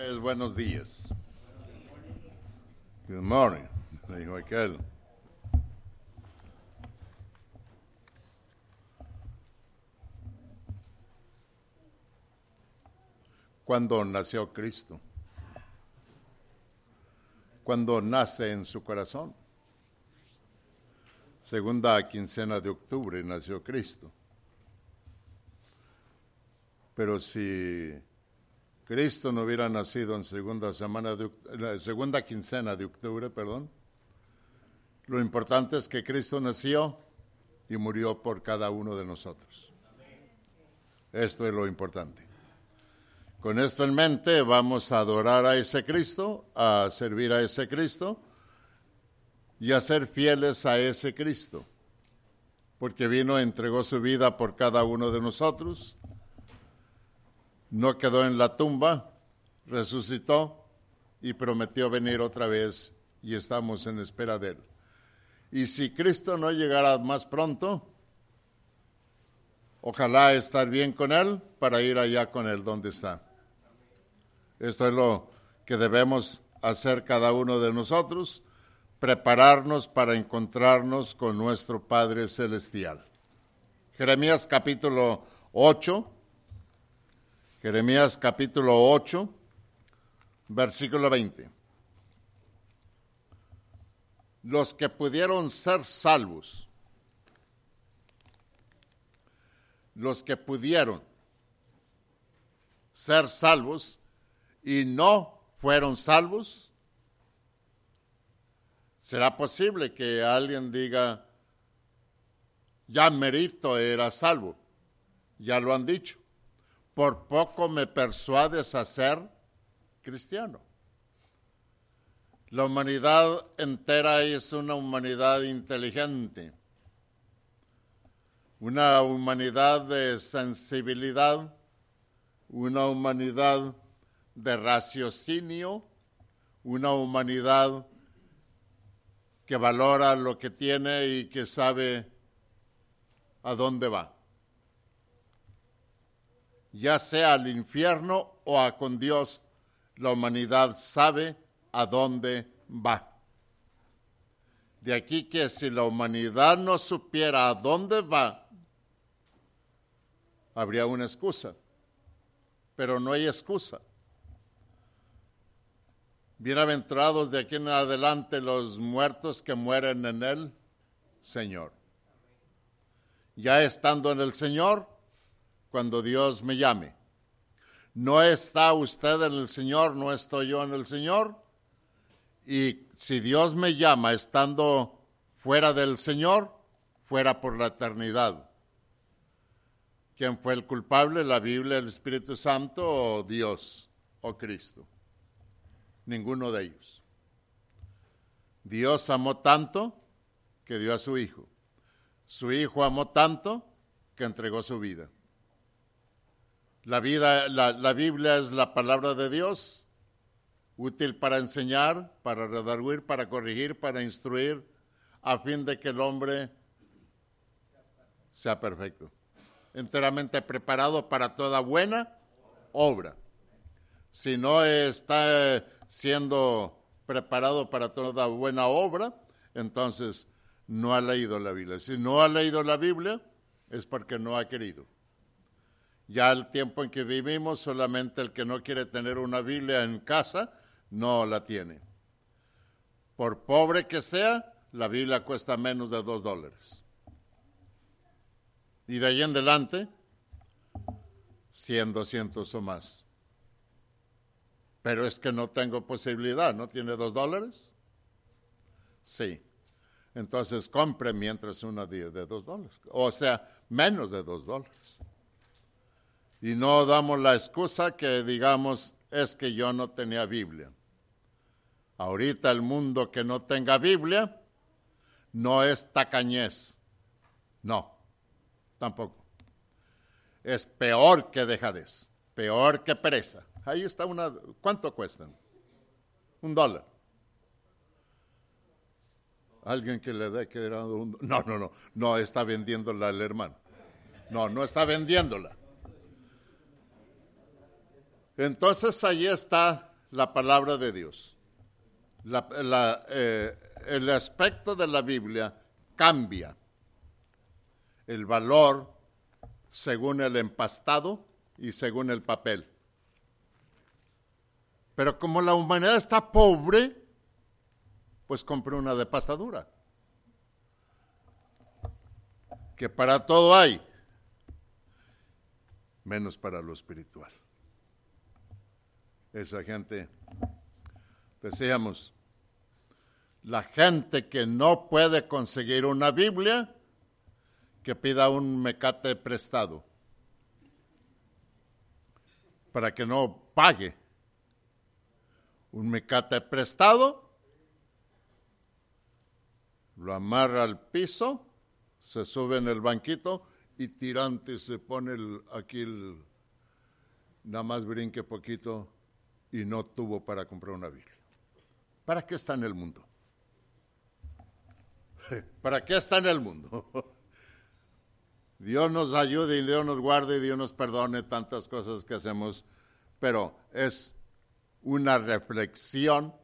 Buenos días. Good morning, dijo aquel. Cuando nació Cristo? Cuando nace en su corazón. Segunda quincena de octubre nació Cristo. Pero si Cristo no hubiera nacido en segunda semana de segunda quincena de octubre, perdón, lo importante es que Cristo nació y murió por cada uno de nosotros. Esto es lo importante. Con esto en mente vamos a adorar a ese Cristo, a servir a ese Cristo y a ser fieles a ese Cristo, porque vino, entregó su vida por cada uno de nosotros, no quedó en la tumba, resucitó y prometió venir otra vez y estamos en espera de él. Y si Cristo no llegara más pronto, ojalá estar bien con él para ir allá con él donde está. Esto es lo que debemos hacer cada uno de nosotros prepararnos para encontrarnos con nuestro Padre Celestial. Jeremías capítulo 8, Jeremías capítulo 8, versículo 20. Los que pudieron ser salvos, los que pudieron ser salvos y no fueron salvos, ¿Será posible que alguien diga, ya Merito era salvo? Ya lo han dicho. Por poco me persuades a ser cristiano. La humanidad entera es una humanidad inteligente, una humanidad de sensibilidad, una humanidad de raciocinio, una humanidad que valora lo que tiene y que sabe a dónde va. Ya sea al infierno o a con Dios, la humanidad sabe a dónde va. De aquí que si la humanidad no supiera a dónde va, habría una excusa. Pero no hay excusa. Bienaventurados de aquí en adelante los muertos que mueren en el Señor. Ya estando en el Señor, cuando Dios me llame. No está usted en el Señor, no estoy yo en el Señor. Y si Dios me llama estando fuera del Señor, fuera por la eternidad. ¿Quién fue el culpable? ¿La Biblia, el Espíritu Santo o Dios o Cristo? ninguno de ellos. Dios amó tanto que dio a su Hijo. Su Hijo amó tanto que entregó su vida. La, vida, la, Biblia es la palabra de Dios, útil para enseñar, para redarguir, para corregir, para instruir, a fin de que el hombre sea perfecto, enteramente preparado para toda buena obra. Si no está siendo preparado para toda buena obra, entonces no ha leído la Biblia. Si no ha leído la Biblia, es porque no ha querido. Ya el tiempo en que vivimos, solamente el que no quiere tener una Biblia en casa, no la tiene. Por pobre que sea, la Biblia cuesta menos de dos dólares. Y de ahí en adelante, 100, 200 o más. Pero es que no tengo posibilidad, ¿no tiene dos dólares? Sí. Entonces compre mientras una de, de dos dólares. O sea, menos de dos dólares. Y no damos la excusa que digamos es que yo no tenía Biblia. Ahorita el mundo que no tenga Biblia no es tacañez. No, tampoco. Es peor que dejadez, peor que pereza. Ahí está una. ¿Cuánto cuestan? Un dólar. Alguien que le dé que un. No, no, no. No está vendiéndola el hermano. No, no está vendiéndola. Entonces ahí está la palabra de Dios. Eh, el aspecto de la Biblia cambia el valor según el empastado y según el papel. Pero como la humanidad está pobre, pues compré una de pastadura. Que para todo hay, menos para lo espiritual. Esa gente, decíamos, la gente que no puede conseguir una Biblia, que pida un mecate prestado para que no pague. Un mecate prestado, lo amarra al piso, se sube en el banquito y tirante se pone aquí el, nada más brinque poquito y no tuvo para comprar una Biblia. ¿Para qué está en el mundo? ¿Para qué está en el mundo? Dios nos ayude y Dios nos guarde y Dios nos perdone tantas cosas que hacemos, pero es una reflexión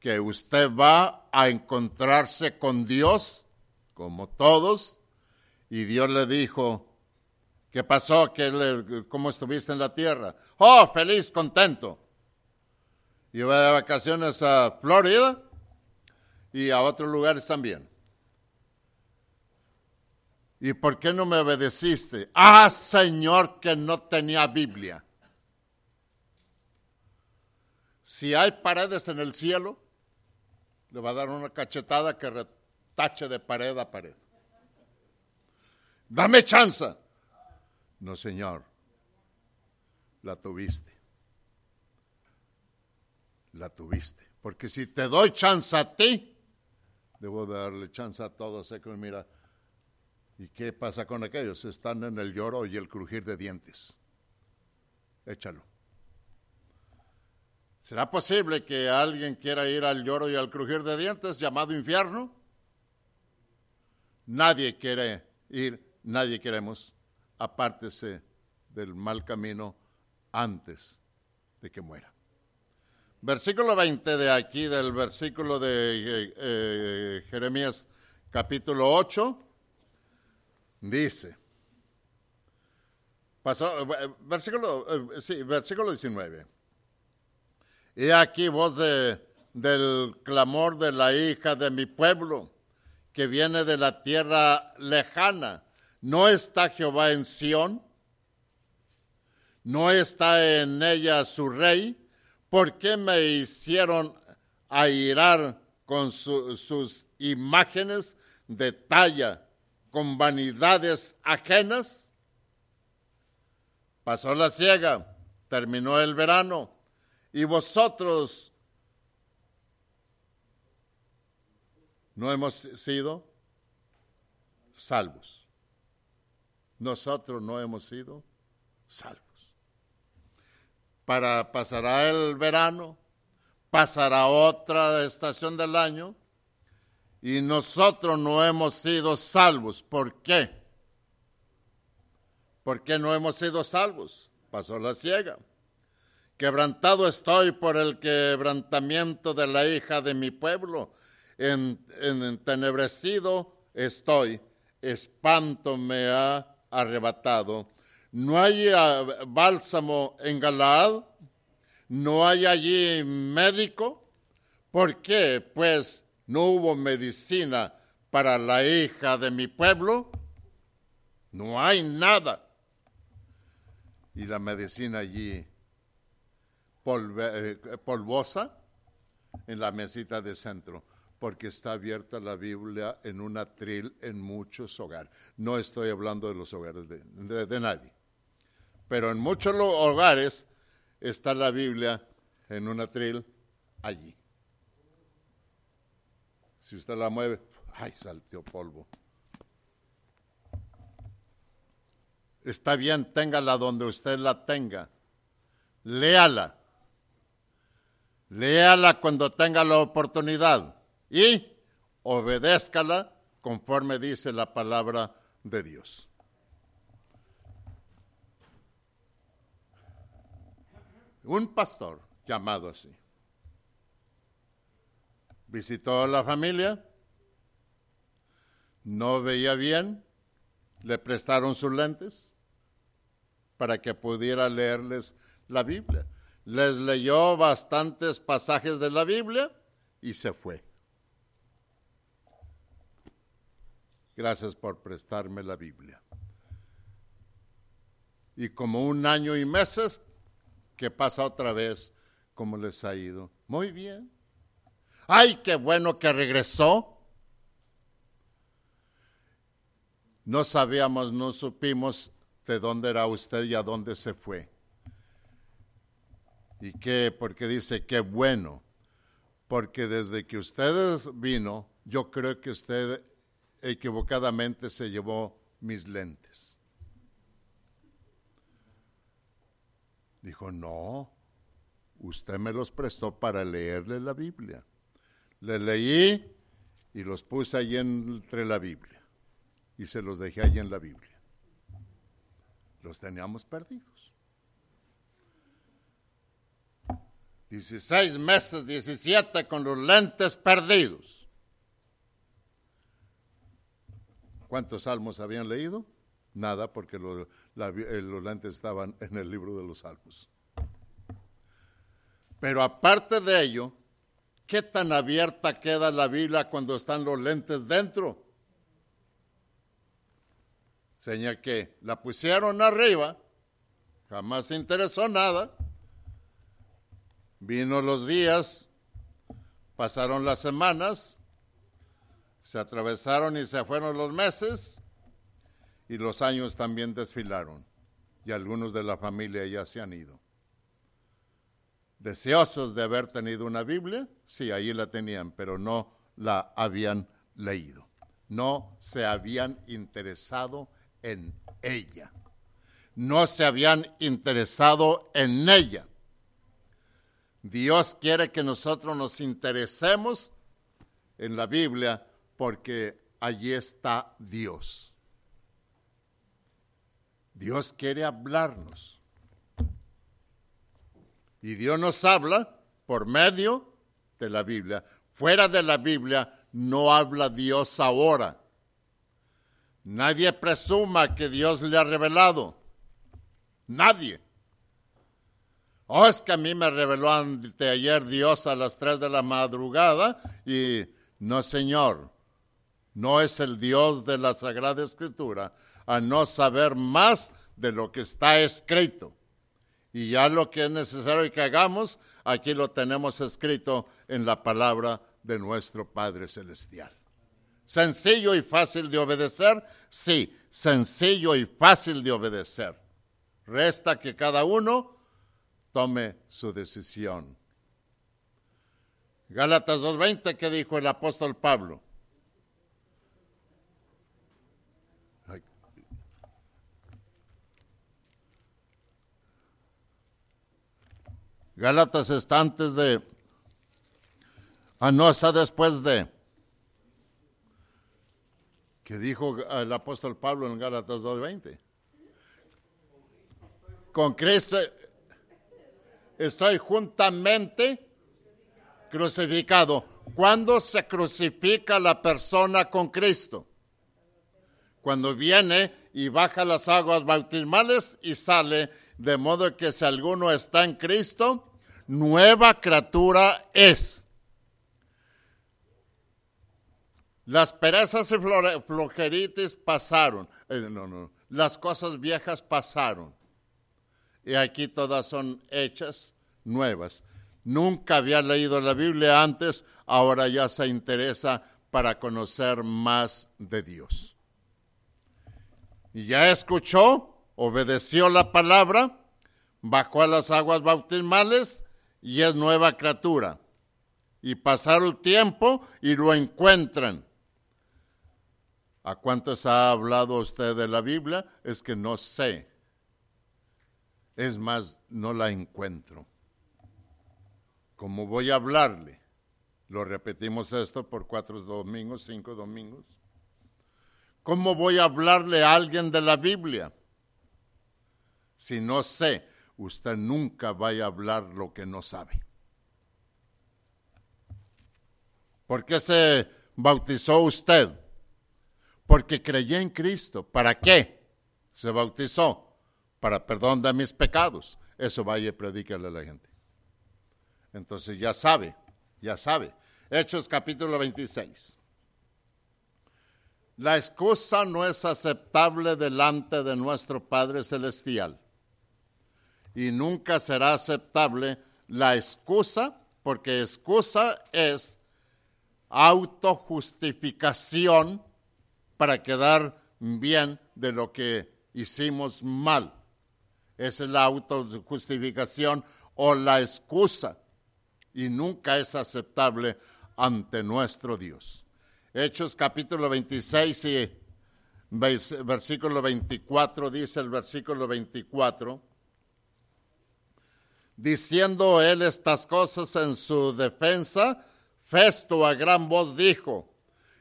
que usted va a encontrarse con Dios, como todos, y Dios le dijo, ¿qué pasó? ¿Cómo estuviste en la tierra? Oh, feliz, contento. Iba de vacaciones a Florida y a otros lugares también. ¿Y por qué no me obedeciste? Ah, Señor, que no tenía Biblia. Si hay paredes en el cielo, le va a dar una cachetada que retache de pared a pared. Dame chance. No, Señor, la tuviste. La tuviste. Porque si te doy chance a ti, debo darle chance a todos. Mira, ¿Y qué pasa con aquellos? Están en el lloro y el crujir de dientes. Échalo. ¿Será posible que alguien quiera ir al lloro y al crujir de dientes llamado infierno? Nadie quiere ir, nadie queremos. Apártese del mal camino antes de que muera. Versículo 20 de aquí, del versículo de eh, eh, Jeremías capítulo 8 Dice, pasó, eh, versículo, eh, sí, versículo 19. Y aquí voz de, del clamor de la hija de mi pueblo, que viene de la tierra lejana. ¿No está Jehová en Sión? ¿No está en ella su rey? ¿Por qué me hicieron airar con sus imágenes de talla con vanidades ajenas. Pasó la ciega, terminó el verano, y vosotros no hemos sido salvos. Nosotros no hemos sido salvos. Para pasará el verano, pasará otra estación del año, y nosotros no hemos sido salvos. ¿Por qué? ¿Por qué no hemos sido salvos? Pasó la ciega. Quebrantado estoy por el quebrantamiento de la hija de mi pueblo. En, entenebrecido estoy. Espanto me ha arrebatado. No hay ah, bálsamo en Galaad. No hay allí médico. ¿Por qué? Pues no hubo medicina para la hija de mi pueblo, no hay nada. Y la medicina allí eh, polvosa en la mesita de centro, porque está abierta la Biblia en un atril en muchos hogares. No estoy hablando de los hogares de nadie, pero en muchos hogares está la Biblia en un atril allí. Si usted la mueve, ¡ay, salteó polvo! Está bien, téngala donde usted la tenga. Léala. Léala cuando tenga la oportunidad y obedézcala conforme dice la palabra de Dios. Un pastor llamado así. Visitó a la familia, no veía bien, le prestaron sus lentes para que pudiera leerles la Biblia. Les leyó bastantes pasajes de la Biblia y se fue. Gracias por prestarme la Biblia. Y como un año y meses, que pasa otra vez, ¿cómo les ha ido? Muy bien. Ay, qué bueno que regresó. No sabíamos, no supimos de dónde era usted y a dónde se fue. ¿Y qué? Porque dice, qué bueno. Porque desde que usted vino, yo creo que usted equivocadamente se llevó mis lentes. Dijo, no, usted me los prestó para leerle la Biblia. Le leí y los puse allí entre la Biblia. Y se los dejé allí en la Biblia. Los teníamos perdidos. 16 meses, 17 con los lentes perdidos. ¿Cuántos salmos habían leído? Nada, porque eh, los lentes estaban en el libro de los salmos. Pero aparte de ello, ¿qué tan abierta queda la Biblia cuando están los lentes dentro? Seña que la pusieron arriba, jamás se interesó nada. Vino los días, pasaron las semanas, se atravesaron y se fueron los meses y los años también desfilaron y algunos de la familia ya se han ido. Deseosos de haber tenido una Biblia, sí, ahí la tenían, pero no la habían leído. No se habían interesado en ella. No se habían interesado en ella. Dios quiere que nosotros nos interesemos en la Biblia porque allí está Dios. Dios quiere hablarnos. Y Dios nos habla por medio de la Biblia. Fuera de la Biblia no habla Dios ahora. Nadie presuma que Dios le ha revelado. Nadie. Oh, es que a mí me reveló ayer Dios a las tres de la madrugada y no, Señor no es el Dios de la Sagrada Escritura, a no saber más de lo que está escrito. Y ya lo que es necesario que hagamos, aquí lo tenemos escrito en la palabra de nuestro Padre Celestial. Sencillo y fácil de obedecer, sí, sencillo y fácil de obedecer. Resta que cada uno tome su decisión. Gálatas 2.20, ¿qué dijo el apóstol Pablo? Gálatas está antes de, ah, no, está después de, que dijo el apóstol Pablo en Gálatas 2.20. Con Cristo estoy juntamente crucificado. ¿Cuándo se crucifica la persona con Cristo? Cuando viene y baja las aguas bautismales y sale, de modo que si alguno está en Cristo, nueva criatura es. Las perezas y flojeritis pasaron. Eh, no, no, las cosas viejas pasaron. Y aquí todas son hechas nuevas. Nunca había leído la Biblia antes, ahora ya se interesa para conocer más de Dios. Y ya escuchó, obedeció la palabra, bajó a las aguas bautismales y es nueva criatura. Y pasar el tiempo y lo encuentran. ¿A cuántos ha hablado usted de la Biblia? Es que no sé. Es más, no la encuentro. ¿Cómo voy a hablarle? Lo repetimos esto por cuatro domingos, cinco domingos. ¿Cómo voy a hablarle a alguien de la Biblia? Si no sé, usted nunca vaya a hablar lo que no sabe. ¿Por qué se bautizó usted? Porque creyó en Cristo. ¿Para qué se bautizó? Para perdón de mis pecados. Eso vaya y predícale a la gente. Entonces ya sabe, ya sabe. Hechos capítulo 26. La excusa no es aceptable delante de nuestro Padre Celestial. Y nunca será aceptable la excusa, porque excusa es autojustificación para quedar bien de lo que hicimos mal. Esa es la autojustificación o la excusa y nunca es aceptable ante nuestro Dios. Hechos capítulo 26 y versículo 24, dice el versículo 24, diciendo él estas cosas en su defensa, Festo a gran voz dijo,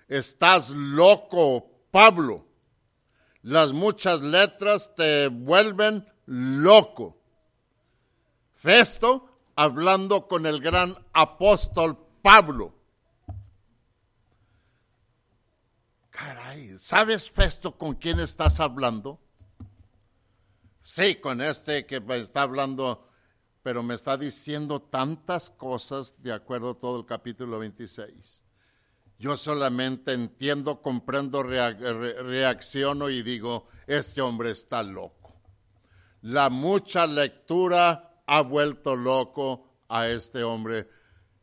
estás loco, Pablo. Las muchas letras te vuelven loco. Festo hablando con el gran apóstol Pablo. Caray, ¿sabes Festo con quién estás hablando? Sí, con este que está hablando pero me está diciendo tantas cosas de acuerdo a todo el capítulo 26. Yo solamente entiendo, comprendo, reacciono y digo, este hombre está loco. La mucha lectura ha vuelto loco a este hombre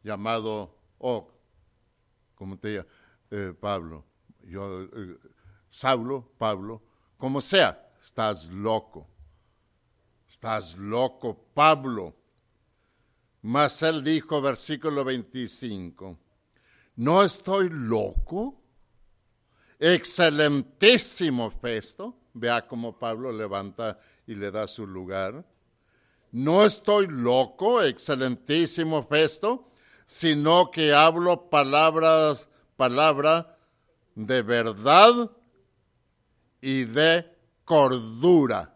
llamado, oh, ¿cómo te llamas? Eh, Pablo, yo, eh, Saulo, Pablo, como sea, estás loco. Estás loco, Pablo. Mas él dijo, versículo 25, ¿no estoy loco? Excelentísimo Festo. Vea cómo Pablo levanta y le da su lugar. No estoy loco, excelentísimo Festo, sino que hablo palabras, palabra de verdad y de cordura.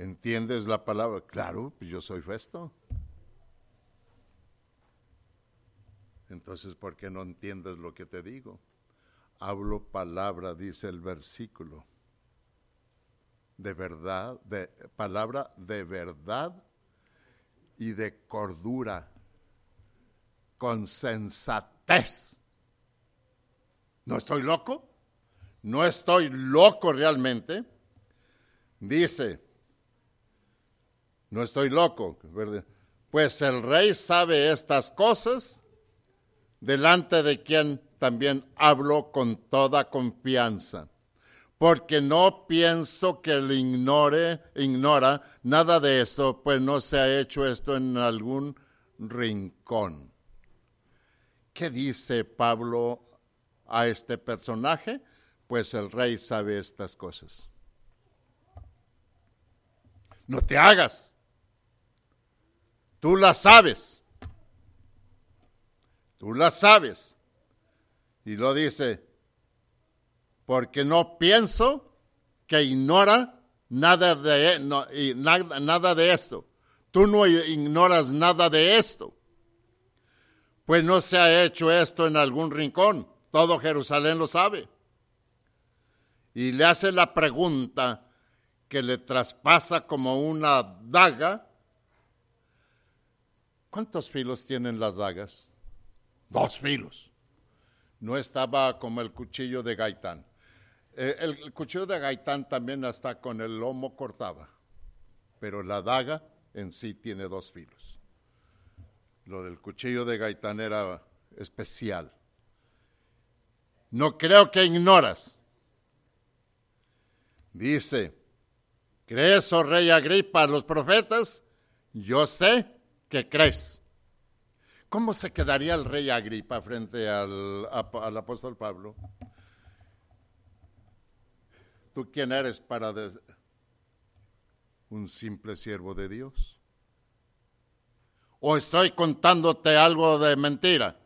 ¿Entiendes la palabra? Claro, pues yo soy Festo. Entonces, ¿por qué no entiendes lo que te digo? Hablo palabra, dice el versículo. De verdad, de palabra de verdad y de cordura, con sensatez. ¿No estoy loco? No estoy loco realmente. Dice, no estoy loco, ¿verdad? Pues el rey sabe estas cosas, delante de quien también hablo con toda confianza, porque no pienso que él ignore, ignora nada de esto, pues no se ha hecho esto en algún rincón. ¿Qué dice Pablo a este personaje? Pues el rey sabe estas cosas. No te hagas. Tú la sabes. Tú la sabes. Y lo dice, porque no pienso que ignora nada de, nada, nada de esto. Tú no ignoras nada de esto. Pues no se ha hecho esto en algún rincón. Todo Jerusalén lo sabe. Y le hace la pregunta que le traspasa como una daga ¿Cuántos filos tienen las dagas? Dos filos. No estaba como el cuchillo de Gaitán. Eh, el, cuchillo de Gaitán también hasta con el lomo cortaba, pero la daga en sí tiene dos filos. Lo del cuchillo de Gaitán era especial. No creo que ignoras. Dice, ¿crees, oh rey Agripa, los profetas? Yo sé ¿Qué crees? ¿Cómo se quedaría el rey Agripa frente al, apóstol Pablo? ¿Tú quién eres para un simple siervo de Dios? ¿O estoy contándote algo de mentira?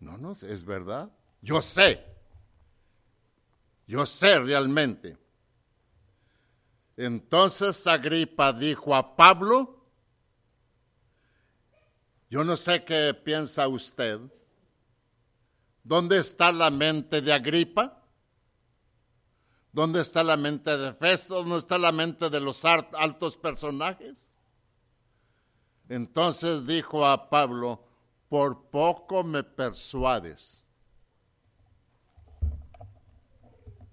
No, no, es verdad. Yo sé. Yo sé realmente. Entonces Agripa dijo a Pablo, yo no sé qué piensa usted, ¿dónde está la mente de Agripa? ¿Dónde está la mente de Festo? ¿Dónde está la mente de los altos personajes? Entonces dijo a Pablo, por poco me persuades.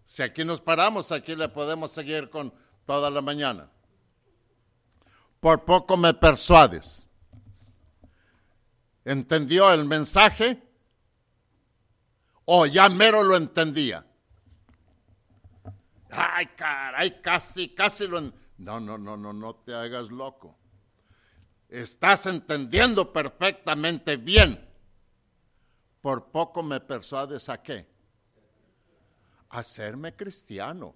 Si aquí nos paramos, aquí le podemos seguir con toda la mañana. Por poco me persuades. ¿Entendió el mensaje? ¿O ya mero lo entendía? Ay, caray, casi, casi lo... No, no, no, no, no te hagas loco. Estás entendiendo perfectamente bien. Por poco me persuades a qué? Hacerme cristiano.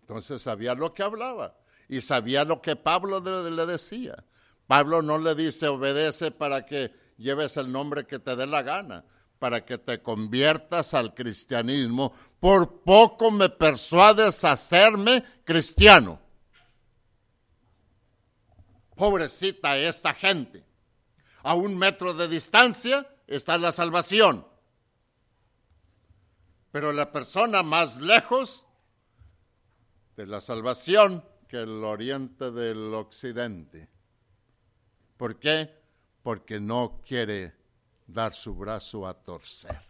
Entonces sabía lo que hablaba y sabía lo que Pablo le decía. Pablo no le dice obedece para que lleves el nombre que te dé la gana, para que te conviertas al cristianismo. Por poco me persuades a hacerme cristiano. Pobrecita esta gente. A un metro de distancia está la salvación. Pero la persona más lejos de la salvación que el oriente del occidente. ¿Por qué? Porque no quiere dar su brazo a torcer.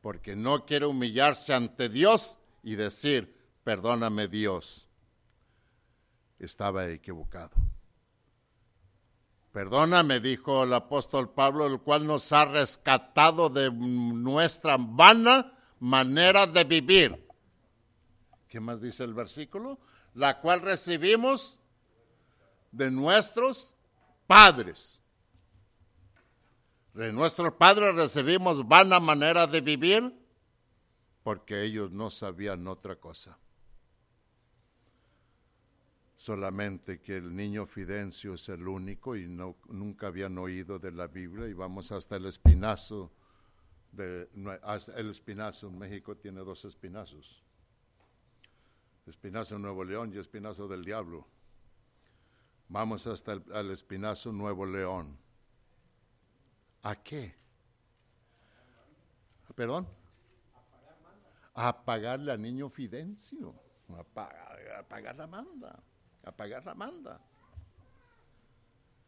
Porque no quiere humillarse ante Dios y decir, perdóname Dios, estaba equivocado. Perdóname, dijo el apóstol Pablo, el cual nos ha rescatado de nuestra vana manera de vivir. ¿Qué más dice el versículo? La cual recibimos de nuestros padres. De nuestros padres recibimos vana manera de vivir porque ellos no sabían otra cosa solamente que el niño Fidencio es el único y no, nunca habían oído de la Biblia y vamos hasta el espinazo. De, el espinazo México tiene dos espinazos. Espinazo Nuevo León y Espinazo del Diablo. Vamos hasta el Espinazo Nuevo León. ¿A qué? ¿Perdón? A pagarle al niño Fidencio. A pagar, la manda a pagar la manda.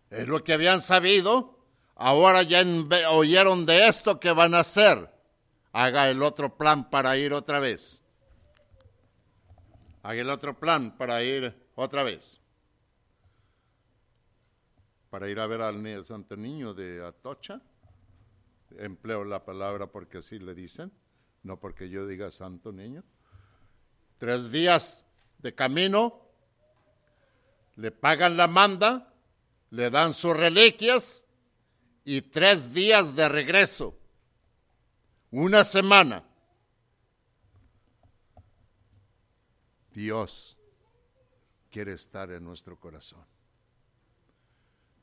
Es lo que habían sabido. Ahora ya oyeron de esto que van a hacer. Haga el otro plan para ir otra vez. Haga el otro plan para ir otra vez. Para ir a ver al Santo Niño de Atocha. Empleo la palabra porque así le dicen, no porque yo diga Santo Niño. Tres días de camino le pagan la manda, le dan sus reliquias y tres días de regreso, una semana. Dios quiere estar en nuestro corazón.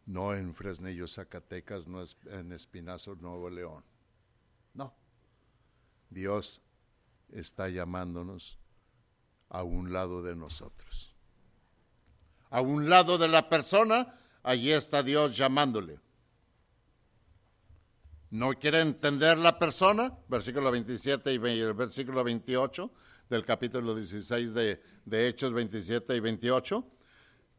No en Fresnillo, Zacatecas, no en Espinazo, Nuevo León. No. Dios está llamándonos a un lado de nosotros a un lado de la persona, allí está Dios llamándole. ¿No quiere entender la persona? Versículo 27 y versículo 28 del capítulo 16 de, de Hechos 27 y 28.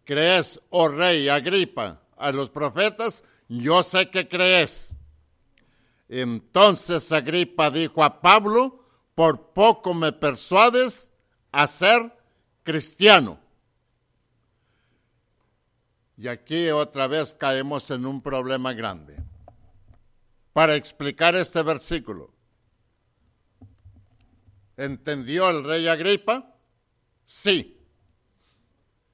¿Crees, oh rey Agripa, a los profetas? Yo sé que crees. Entonces Agripa dijo a Pablo, por poco me persuades a ser cristiano. Y aquí otra vez caemos en un problema grande. Para explicar este versículo, ¿entendió el rey Agripa? Sí.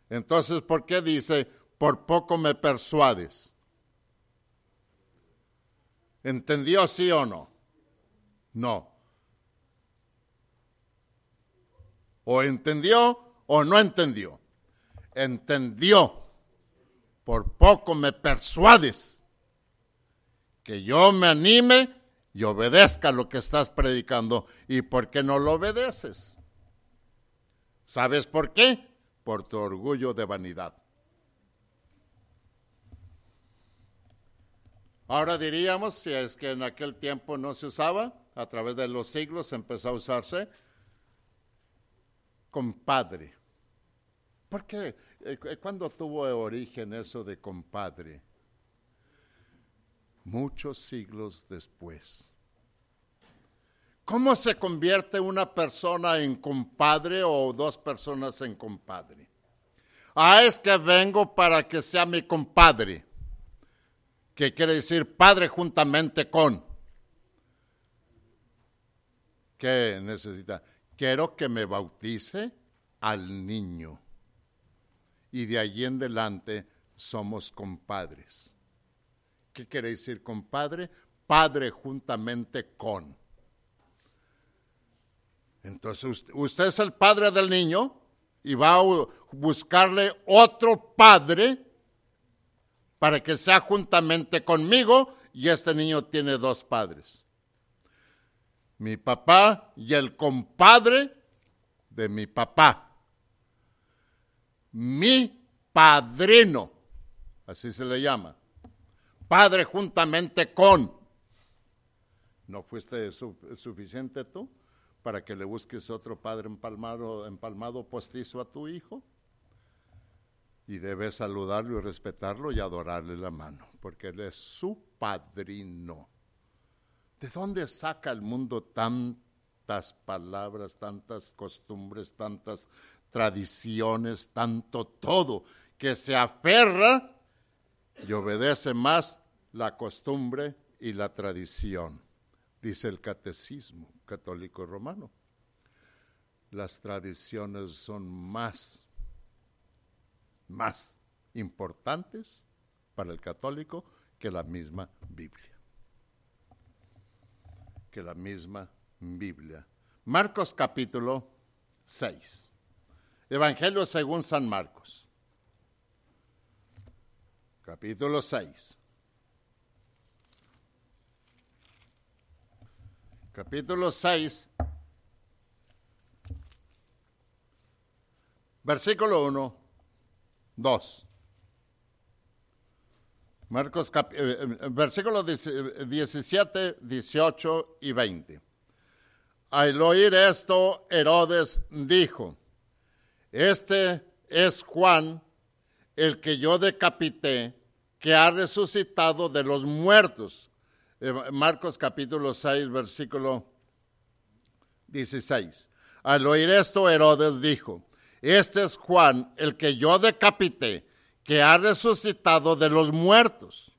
Entonces, ¿por qué dice, por poco me persuades? ¿Entendió sí o no? No. O entendió o no entendió. Entendió por poco me persuades que yo me anime y obedezca lo que estás predicando. ¿Y por qué no lo obedeces? ¿Sabes por qué? por tu orgullo de vanidad. Ahora diríamos, si es que en aquel tiempo no se usaba, a través de los siglos empezó a usarse, compadre. ¿Por qué? Eh, ¿Cuándo tuvo origen eso de compadre? Muchos siglos después. ¿Cómo se convierte una persona en compadre o dos personas en compadre? Ah, es que vengo para que sea mi compadre, que quiere decir padre juntamente con. ¿Qué necesita? Quiero que me bautice al niño. Y de allí en adelante somos compadres. ¿Qué quiere decir compadre? Padre juntamente con. Entonces usted es el padre del niño y va a buscarle otro padre para que sea juntamente conmigo y este niño tiene dos padres. Mi papá y el compadre de mi papá. Mi padrino, así se le llama. Padre juntamente con. ¿No fuiste suficiente tú? para que le busques otro padre empalmado, empalmado postizo a tu hijo. Y debes saludarlo y respetarlo y adorarle la mano, porque él es su padrino. ¿De dónde saca el mundo tantas palabras, tantas costumbres, tantas tradiciones, tanto todo, que se aferra y obedece más la costumbre y la tradición? Dice el catecismo católico romano. Las tradiciones son más, más importantes para el católico que la misma Biblia. Que la misma Biblia. Marcos capítulo 6. Evangelio según San Marcos. Capítulo 6. capítulo 6, versículo 1, 2. Marcos, cap, eh, eh, versículos 17, 18 y 20. Al oír esto, Herodes dijo, este es Juan, el que yo decapité, que ha resucitado de los muertos. Marcos capítulo 6, versículo 16. Al oír esto, Herodes dijo, este es Juan, el que yo decapité, que ha resucitado de los muertos.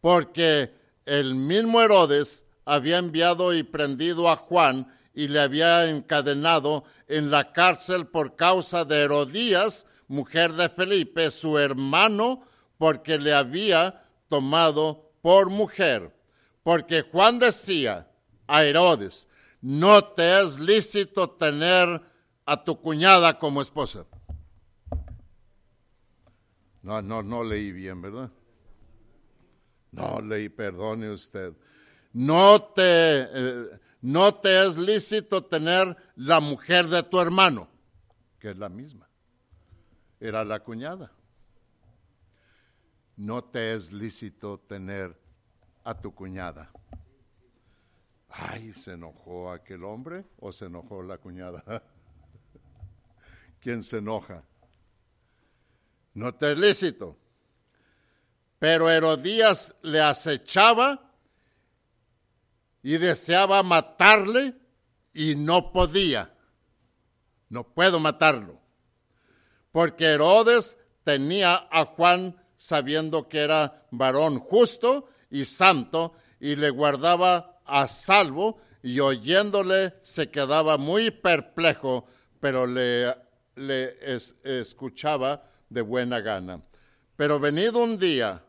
Porque el mismo Herodes había enviado y prendido a Juan y le había encadenado en la cárcel por causa de Herodías, mujer de Felipe, su hermano, porque le había tomado por mujer. Porque Juan decía a Herodes, no te es lícito tener a tu cuñada como esposa. No, no, no leí bien, ¿verdad? No leí, perdone usted. No te, eh, no te es lícito tener la mujer de tu hermano, que es la misma. Era la cuñada. No te es lícito tener a tu cuñada. Ay, ¿se enojó aquel hombre o se enojó la cuñada? ¿Quién se enoja? No te es lícito. Pero Herodías le acechaba y deseaba matarle y no podía. No puedo matarlo. Porque Herodes tenía a Juan sabiendo que era varón justo y santo y le guardaba a salvo y oyéndole se quedaba muy perplejo, pero le, le escuchaba de buena gana. Pero venido un día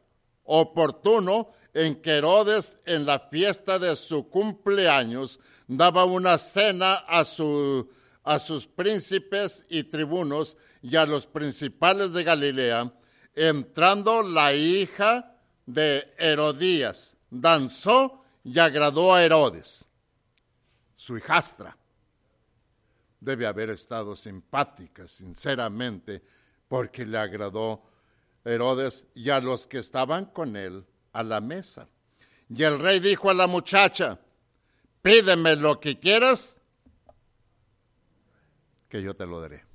oportuno en que Herodes en la fiesta de su cumpleaños daba una cena a, su, a sus príncipes y tribunos y a los principales de Galilea, entrando la hija de Herodías danzó y agradó a Herodes, su hijastra. Debe haber estado simpática, sinceramente, porque le agradó Herodes y a los que estaban con él a la mesa. Y el rey dijo a la muchacha, pídeme lo que quieras, que yo te lo daré.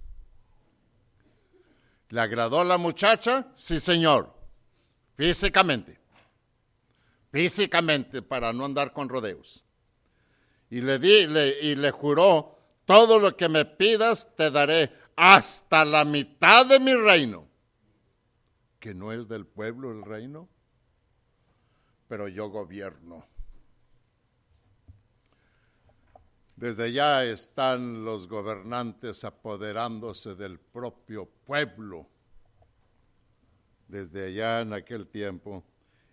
¿Le agradó la muchacha? Sí, señor. Físicamente. Físicamente, para no andar con rodeos. Y le di y le juró, todo lo que me pidas te daré hasta la mitad de mi reino. Que no es del pueblo el reino, pero yo gobierno. Desde ya están los gobernantes apoderándose del propio pueblo. Desde allá en aquel tiempo.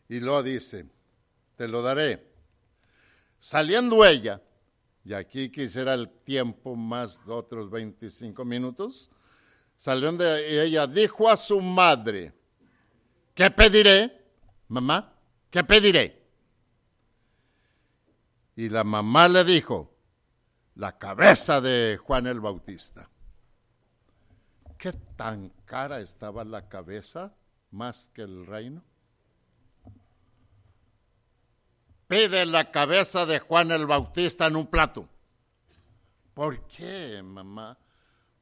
Y lo dice, te lo daré. Saliendo ella, y aquí quisiera el tiempo más de otros 25 minutos, saliendo ella, dijo a su madre, ¿qué pediré? Mamá, ¿qué pediré? Y la mamá le dijo, la cabeza de Juan el Bautista. ¿Qué tan cara estaba la cabeza más que el reino? Pide la cabeza de Juan el Bautista en un plato. ¿Por qué, mamá?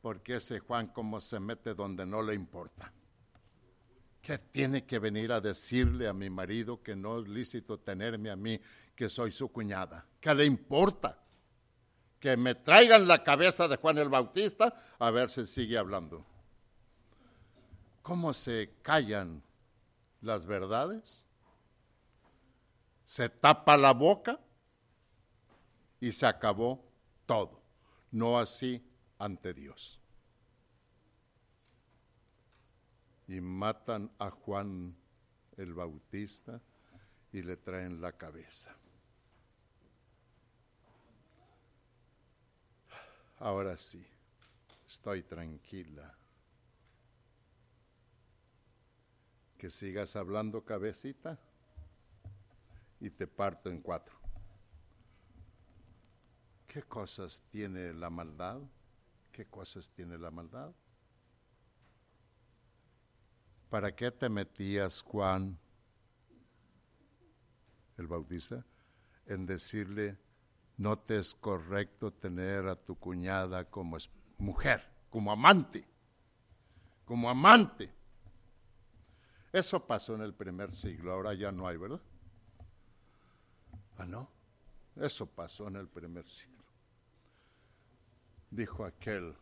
Porque ese Juan como se mete donde no le importa. ¿Qué tiene que venir a decirle a mi marido que no es lícito tenerme a mí, que soy su cuñada? ¿Qué le importa? que me traigan la cabeza de Juan el Bautista a ver si sigue hablando. ¿Cómo se callan las verdades? Se tapa la boca y se acabó todo. No así ante Dios. Y matan a Juan el Bautista y le traen la cabeza. Ahora sí, estoy tranquila. Que sigas hablando cabecita y te parto en cuatro. ¿Qué cosas tiene la maldad? ¿Qué cosas tiene la maldad? ¿Para qué te metías, Juan, el Bautista, en decirle no te es correcto tener a tu cuñada como mujer, como amante, como amante. Eso pasó en el primer siglo, ahora ya no hay, ¿verdad? Ah, no, eso pasó en el primer siglo. Dijo aquel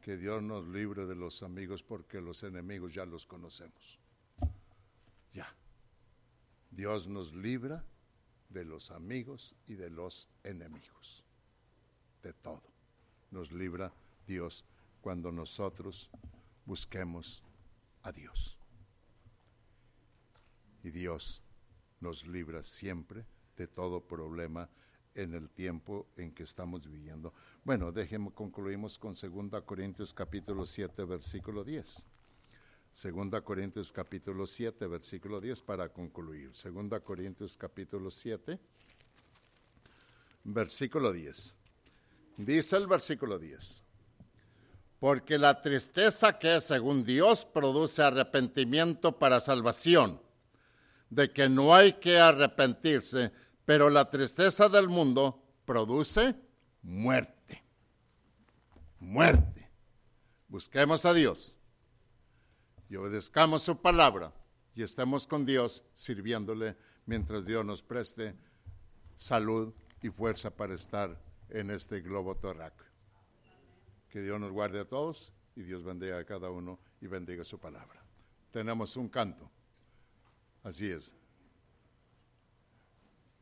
que Dios nos libre de los amigos porque los enemigos ya los conocemos. Ya, Dios nos libra de los amigos y de los enemigos. De todo. Nos libra Dios cuando nosotros busquemos a Dios. Y Dios nos libra siempre de todo problema en el tiempo en que estamos viviendo. Bueno, déjenme concluimos con 2 Corintios capítulo 7, versículo 10. Segunda Corintios capítulo 7, versículo 10 para concluir. Segunda Corintios capítulo 7, versículo 10. Dice el versículo 10. Porque la tristeza que según Dios produce arrepentimiento para salvación, de que no hay que arrepentirse, pero la tristeza del mundo produce muerte. Muerte. Busquemos a Dios y obedezcamos su palabra y estemos con Dios sirviéndole mientras Dios nos preste salud y fuerza para estar en este globo terráqueo. Que Dios nos guarde a todos y Dios bendiga a cada uno y bendiga su palabra. Tenemos un canto. Así es.